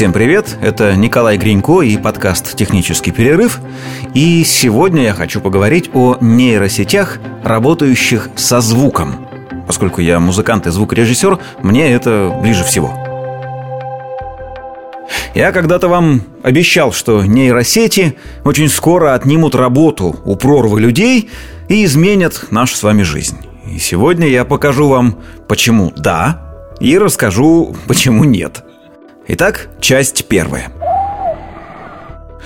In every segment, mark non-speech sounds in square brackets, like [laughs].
Всем привет, это Николай Гринько и подкаст «Технический перерыв». И сегодня я хочу поговорить о нейросетях, работающих со звуком. Поскольку я музыкант и звукорежиссер, мне это ближе всего. Я когда-то вам обещал, что нейросети очень скоро отнимут работу у прорвы людей и изменят нашу с вами жизнь. И сегодня я покажу вам, почему да, и расскажу, почему нет – Итак, часть первая.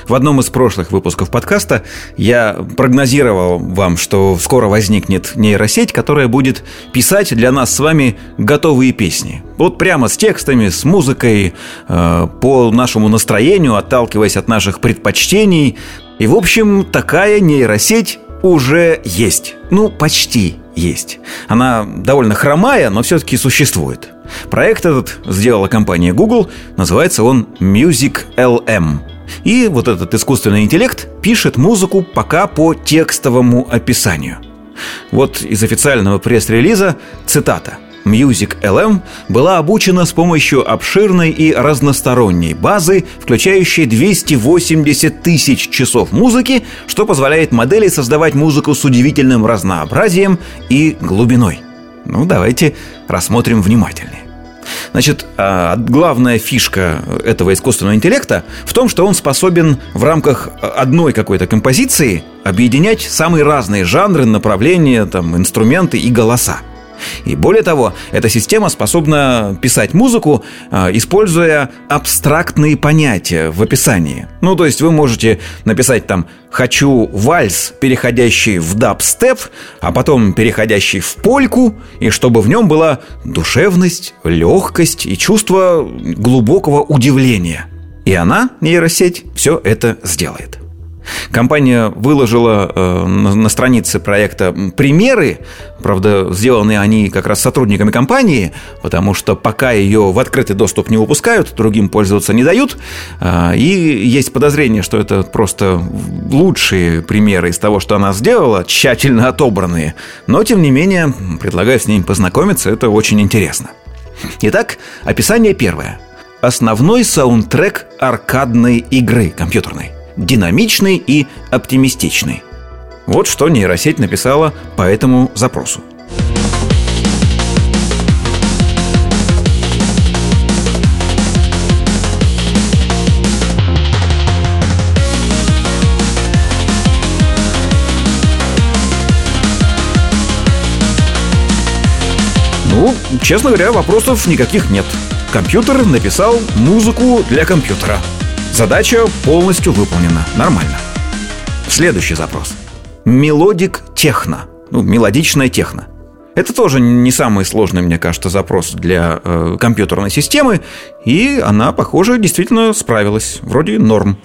В одном из прошлых выпусков подкаста я прогнозировал вам, что скоро возникнет нейросеть, которая будет писать для нас с вами готовые песни. Вот прямо с текстами, с музыкой, э, по нашему настроению, отталкиваясь от наших предпочтений. И, в общем, такая нейросеть уже есть. Ну, почти есть. Она довольно хромая, но все-таки существует. Проект этот сделала компания Google, называется он Music LM. И вот этот искусственный интеллект пишет музыку пока по текстовому описанию. Вот из официального пресс-релиза цитата. Music LM была обучена с помощью обширной и разносторонней базы, включающей 280 тысяч часов музыки, что позволяет модели создавать музыку с удивительным разнообразием и глубиной. Ну, давайте рассмотрим внимательнее. Значит, а, главная фишка этого искусственного интеллекта в том, что он способен в рамках одной какой-то композиции объединять самые разные жанры, направления, там, инструменты и голоса. И более того, эта система способна писать музыку, а, используя абстрактные понятия в описании. Ну, то есть вы можете написать там «хочу вальс, переходящий в дабстеп, а потом переходящий в польку, и чтобы в нем была душевность, легкость и чувство глубокого удивления». И она, нейросеть, все это сделает. Компания выложила э, на, странице проекта примеры, правда, сделаны они как раз сотрудниками компании, потому что пока ее в открытый доступ не выпускают, другим пользоваться не дают, э, и есть подозрение, что это просто лучшие примеры из того, что она сделала, тщательно отобранные, но, тем не менее, предлагаю с ними познакомиться, это очень интересно. Итак, описание первое. Основной саундтрек аркадной игры компьютерной – динамичный и оптимистичный. Вот что нейросеть написала по этому запросу. Ну, честно говоря, вопросов никаких нет. Компьютер написал музыку для компьютера. Задача полностью выполнена. Нормально. Следующий запрос. Мелодик техно. Ну, мелодичная техно. Это тоже не самый сложный, мне кажется, запрос для э, компьютерной системы, и она, похоже, действительно справилась. Вроде норм.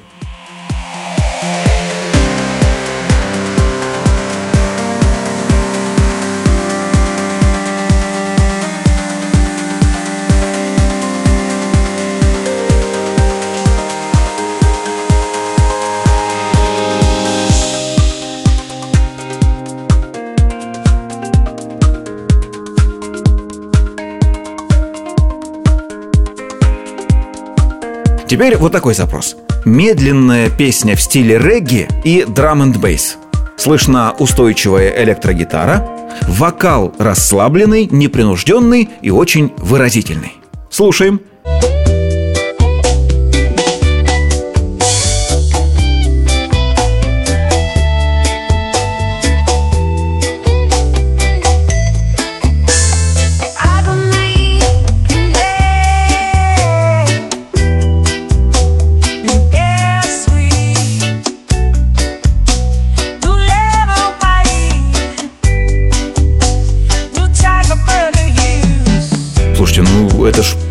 Теперь вот такой запрос. Медленная песня в стиле регги и драм н бейс. Слышна устойчивая электрогитара, вокал расслабленный, непринужденный и очень выразительный. Слушаем.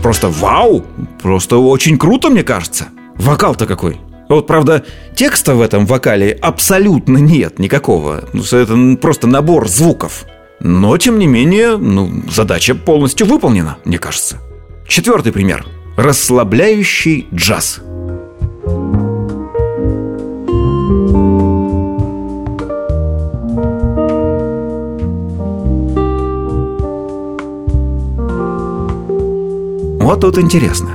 Просто вау! Просто очень круто, мне кажется. Вокал-то какой. Вот, правда, текста в этом вокале абсолютно нет никакого. Ну, это просто набор звуков. Но, тем не менее, ну, задача полностью выполнена, мне кажется. Четвертый пример. Расслабляющий джаз. Вот тут интересно.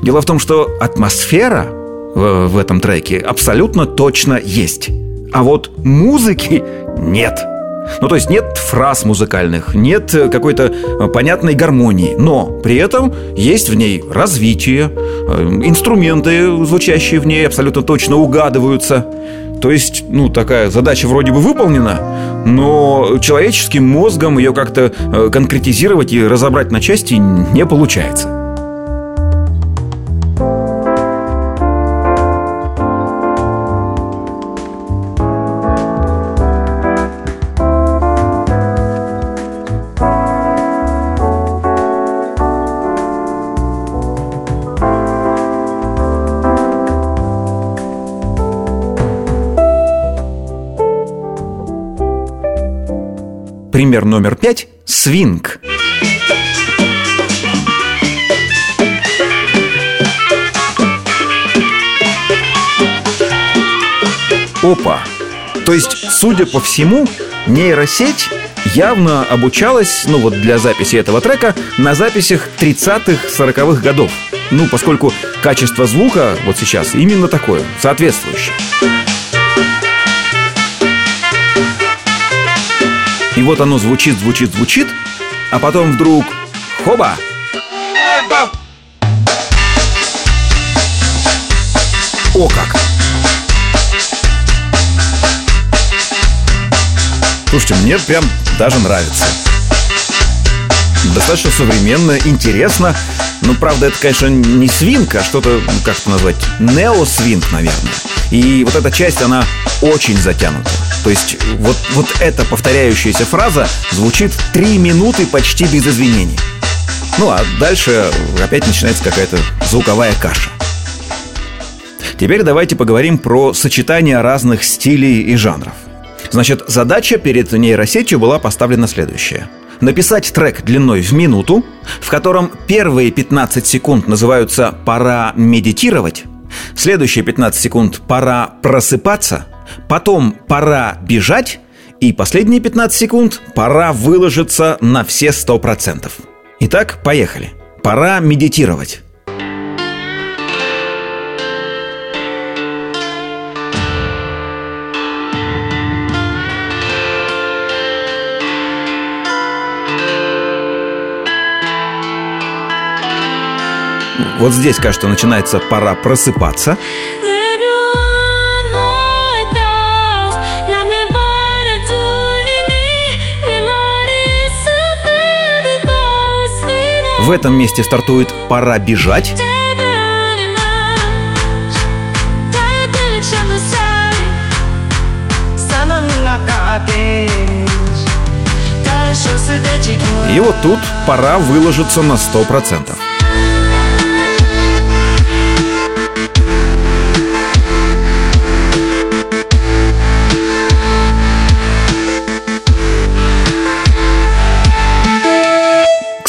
Дело в том, что атмосфера в, в этом треке абсолютно точно есть. А вот музыки нет. Ну, то есть нет фраз музыкальных, нет какой-то э, понятной гармонии, но при этом есть в ней развитие, э, инструменты, звучащие в ней, абсолютно точно угадываются. То есть, ну, такая задача вроде бы выполнена, но человеческим мозгом ее как-то э, конкретизировать и разобрать на части не получается. Пример номер пять – свинг. Опа! То есть, судя по всему, нейросеть явно обучалась, ну вот для записи этого трека, на записях 30-х, 40-х годов. Ну, поскольку качество звука вот сейчас именно такое, соответствующее. И вот оно звучит, звучит, звучит, а потом вдруг хоба! О как! Слушайте, мне прям даже нравится. Достаточно современно, интересно. Ну, правда, это, конечно, не свинг, а что-то, ну, как это назвать, нео-свинг, наверное. И вот эта часть, она очень затянута. То есть вот, вот эта повторяющаяся фраза звучит три минуты почти без извинений. Ну а дальше опять начинается какая-то звуковая каша. Теперь давайте поговорим про сочетание разных стилей и жанров. Значит, задача перед нейросетью была поставлена следующая. Написать трек длиной в минуту, в котором первые 15 секунд называются «пора медитировать», следующие 15 секунд «пора просыпаться», Потом пора бежать, и последние 15 секунд пора выложиться на все 100%. Итак, поехали. Пора медитировать. Вот здесь, кажется, начинается пора просыпаться. В этом месте стартует «Пора бежать». И вот тут пора выложиться на сто процентов.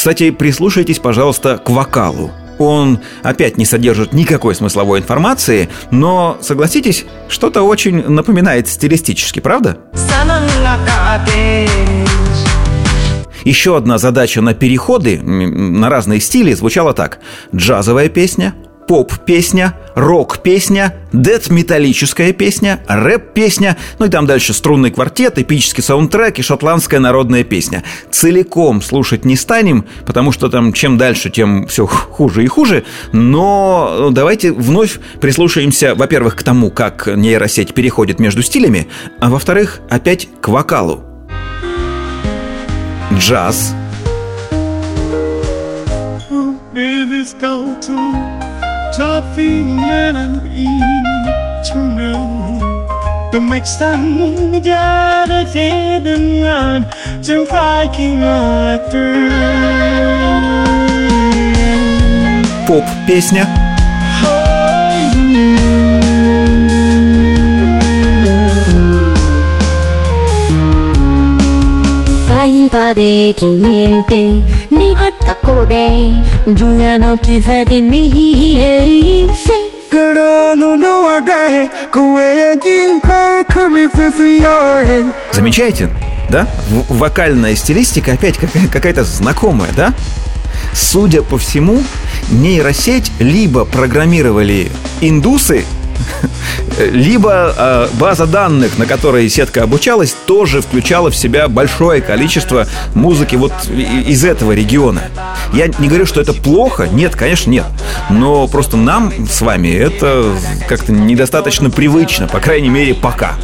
Кстати, прислушайтесь, пожалуйста, к вокалу. Он опять не содержит никакой смысловой информации, но, согласитесь, что-то очень напоминает стилистически, правда? Еще одна задача на переходы на разные стили звучала так. Джазовая песня, поп-песня, рок-песня, дед-металлическая песня, рэп-песня, ну и там дальше струнный квартет, эпический саундтрек и шотландская народная песня. Целиком слушать не станем, потому что там чем дальше, тем все хуже и хуже, но давайте вновь прислушаемся, во-первых, к тому, как нейросеть переходит между стилями, а во-вторых, опять к вокалу. Джаз. tapi menanti Cunang Pemeksan Jada dengan Jumpai кинотеатр Поп-песня eternal The next time we got a dead and run to Viking after Поп-песня Party 記念日にあった頃で Giuliano ti vedi lì Замечаете? Да? В вокальная стилистика опять какая-то знакомая, да? Судя по всему, нейросеть либо программировали индусы, [laughs] либо э, база данных, на которой сетка обучалась, тоже включала в себя большое количество музыки вот из этого региона. Я не говорю, что это плохо, нет, конечно, нет. Но просто нам с вами это как-то недостаточно привычно, по крайней мере, пока.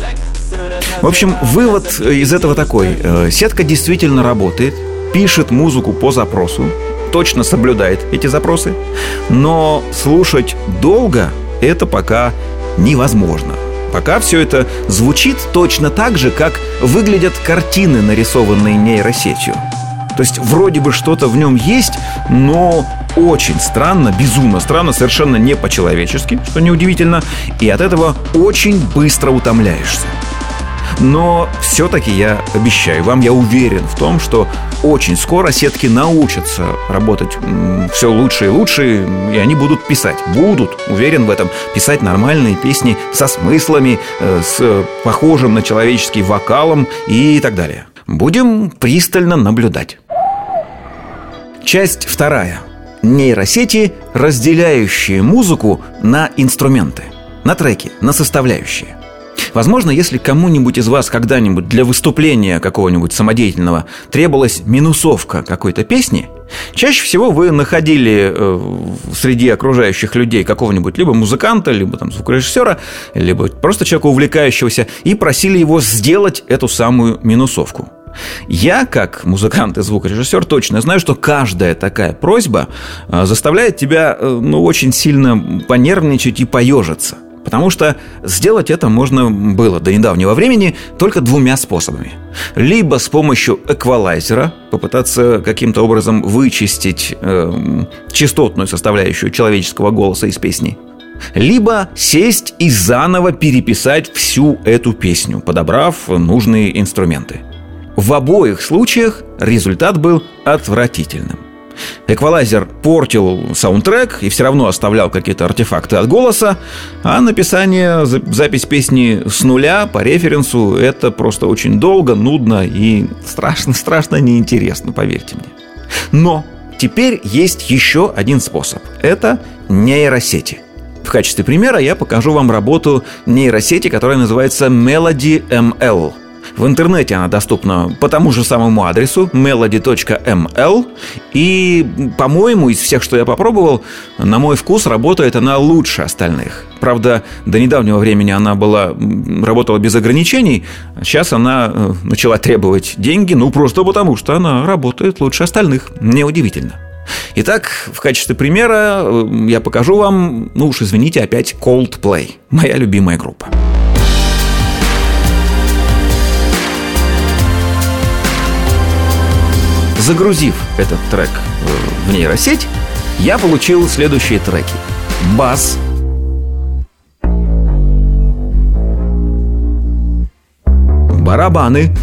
В общем, вывод из этого такой. Э, сетка действительно работает, пишет музыку по запросу, точно соблюдает эти запросы, но слушать долго это пока невозможно. Пока все это звучит точно так же, как выглядят картины, нарисованные нейросетью. То есть вроде бы что-то в нем есть, но очень странно, безумно странно, совершенно не по-человечески, что неудивительно, и от этого очень быстро утомляешься. Но все-таки я обещаю вам, я уверен в том, что очень скоро сетки научатся работать все лучше и лучше, и они будут писать, будут, уверен в этом, писать нормальные песни со смыслами, э, с похожим на человеческий вокалом и так далее. Будем пристально наблюдать. Часть вторая. Нейросети, разделяющие музыку на инструменты, на треки, на составляющие. Возможно, если кому-нибудь из вас когда-нибудь для выступления какого-нибудь самодеятельного требовалась минусовка какой-то песни, чаще всего вы находили э, среди окружающих людей какого-нибудь либо музыканта, либо там звукорежиссера, либо просто человека увлекающегося, и просили его сделать эту самую минусовку. Я, как музыкант и звукорежиссер, точно знаю, что каждая такая просьба э, заставляет тебя э, ну, очень сильно понервничать и поежиться. Потому что сделать это можно было до недавнего времени только двумя способами. Либо с помощью эквалайзера попытаться каким-то образом вычистить э, частотную составляющую человеческого голоса из песни. Либо сесть и заново переписать всю эту песню, подобрав нужные инструменты. В обоих случаях результат был отвратительным. Эквалайзер портил саундтрек и все равно оставлял какие-то артефакты от голоса, а написание, запись песни с нуля по референсу – это просто очень долго, нудно и страшно-страшно [laughs] неинтересно, поверьте мне. Но теперь есть еще один способ – это нейросети. В качестве примера я покажу вам работу нейросети, которая называется Melody ML – в интернете она доступна по тому же самому адресу melody.ml. И, по-моему, из всех, что я попробовал, на мой вкус работает она лучше остальных. Правда, до недавнего времени она была, работала без ограничений. Сейчас она э, начала требовать деньги, ну, просто потому, что она работает лучше остальных. Неудивительно. Итак, в качестве примера э, я покажу вам, ну уж извините, опять Coldplay, моя любимая группа. Загрузив этот трек в нейросеть, я получил следующие треки. Бас, барабаны,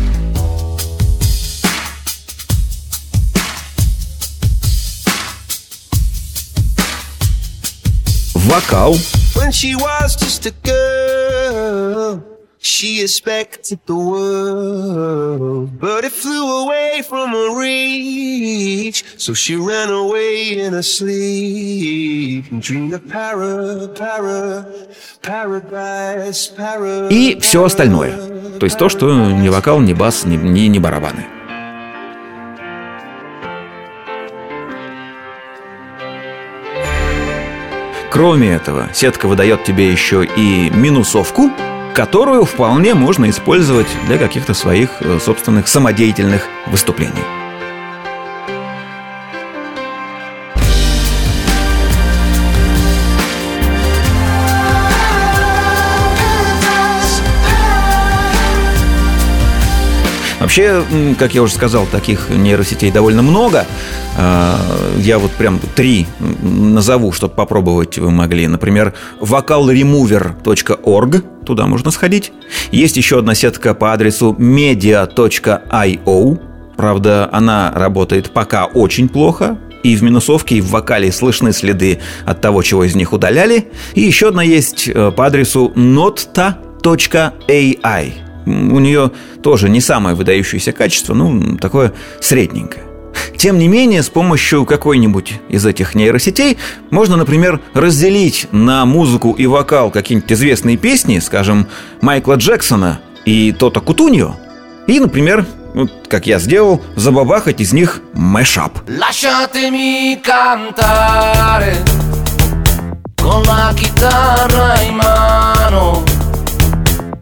вокал, When she was just a girl. She expected the world, but it flew away from her reach. So she ran away in her sleep and dreamed of para, para, paradise, paradise. И все остальное. То есть то, что ни вокал, ни бас, ни, ни, ни барабаны. Кроме этого, сетка выдает тебе еще и минусовку – которую вполне можно использовать для каких-то своих э, собственных самодеятельных выступлений. Вообще, как я уже сказал, таких нейросетей довольно много. А, я вот прям три назову, чтобы попробовать вы могли. Например, vocalremover.org, туда можно сходить. Есть еще одна сетка по адресу media.io. Правда, она работает пока очень плохо, и в минусовке, и в вокале слышны следы от того, чего из них удаляли. И еще одна есть э, по адресу notta.ai у нее тоже не самое выдающееся качество, ну, такое средненькое. Тем не менее, с помощью какой-нибудь из этих нейросетей можно, например, разделить на музыку и вокал какие-нибудь известные песни, скажем, Майкла Джексона и Тота Кутуньо, и, например, вот, как я сделал, забабахать из них мэшап.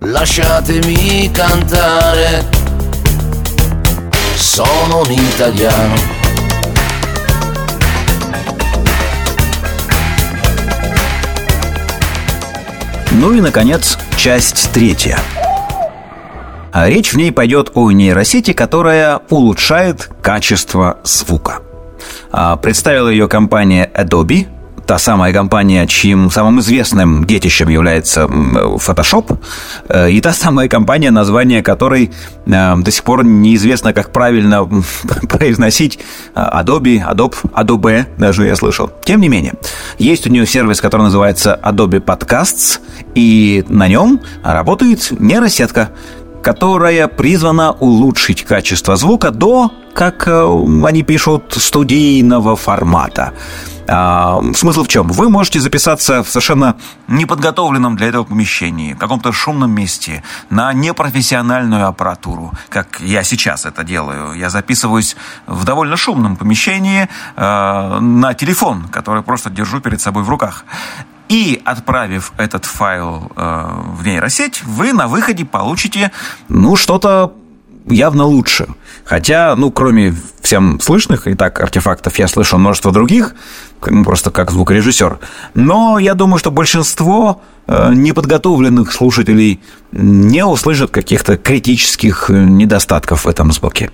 Lasciatemi cantare Sono un italiano Ну и, наконец, часть третья. А речь в ней пойдет о нейросети, которая улучшает качество звука. А представила ее компания Adobe – та самая компания, чьим самым известным детищем является Photoshop, э, и та самая компания, название которой э, до сих пор неизвестно, как правильно [laughs] произносить э, Adobe, Adobe, Adobe, даже я слышал. Тем не менее, есть у нее сервис, который называется Adobe Podcasts, и на нем работает нейросетка, которая призвана улучшить качество звука до, как они пишут, студийного формата. А, смысл в чем? Вы можете записаться в совершенно неподготовленном для этого помещении, в каком-то шумном месте, на непрофессиональную аппаратуру, как я сейчас это делаю. Я записываюсь в довольно шумном помещении э, на телефон, который просто держу перед собой в руках. И отправив этот файл э, в нейросеть, вы на выходе получите, ну, что-то явно лучше. Хотя, ну, кроме всем слышных и так артефактов, я слышу множество других, ну, просто как звукорежиссер. Но я думаю, что большинство э, неподготовленных слушателей не услышат каких-то критических недостатков в этом звуке.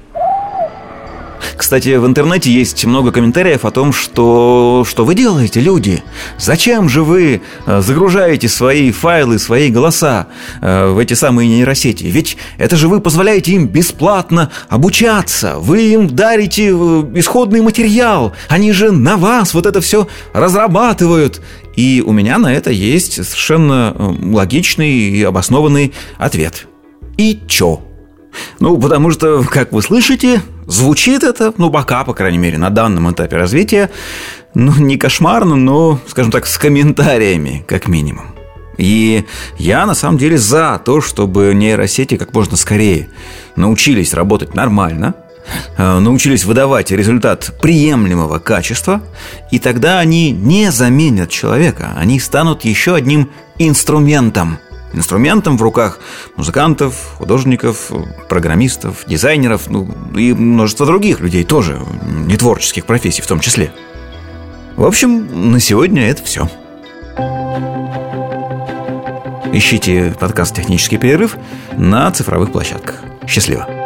Кстати, в интернете есть много комментариев о том, что, что вы делаете, люди? Зачем же вы э, загружаете свои файлы, свои голоса э, в эти самые нейросети? Ведь это же вы позволяете им бесплатно обучаться, вы им дарите э, исходный материал, они же на вас вот это все разрабатывают. И у меня на это есть совершенно логичный и обоснованный ответ. И чё? Ну, потому что, как вы слышите, звучит это, ну, пока, по крайней мере, на данном этапе развития, ну, не кошмарно, но, скажем так, с комментариями, как минимум. И я на самом деле за то, чтобы нейросети как можно скорее научились работать нормально, э, научились выдавать результат приемлемого качества, и тогда они не заменят человека, они станут еще одним инструментом – инструментом в руках музыкантов, художников, программистов, дизайнеров, ну и множество других людей тоже, не творческих профессий в том числе. В общем, на сегодня это все. Ищите подкаст «Технический перерыв» на цифровых площадках. Счастливо!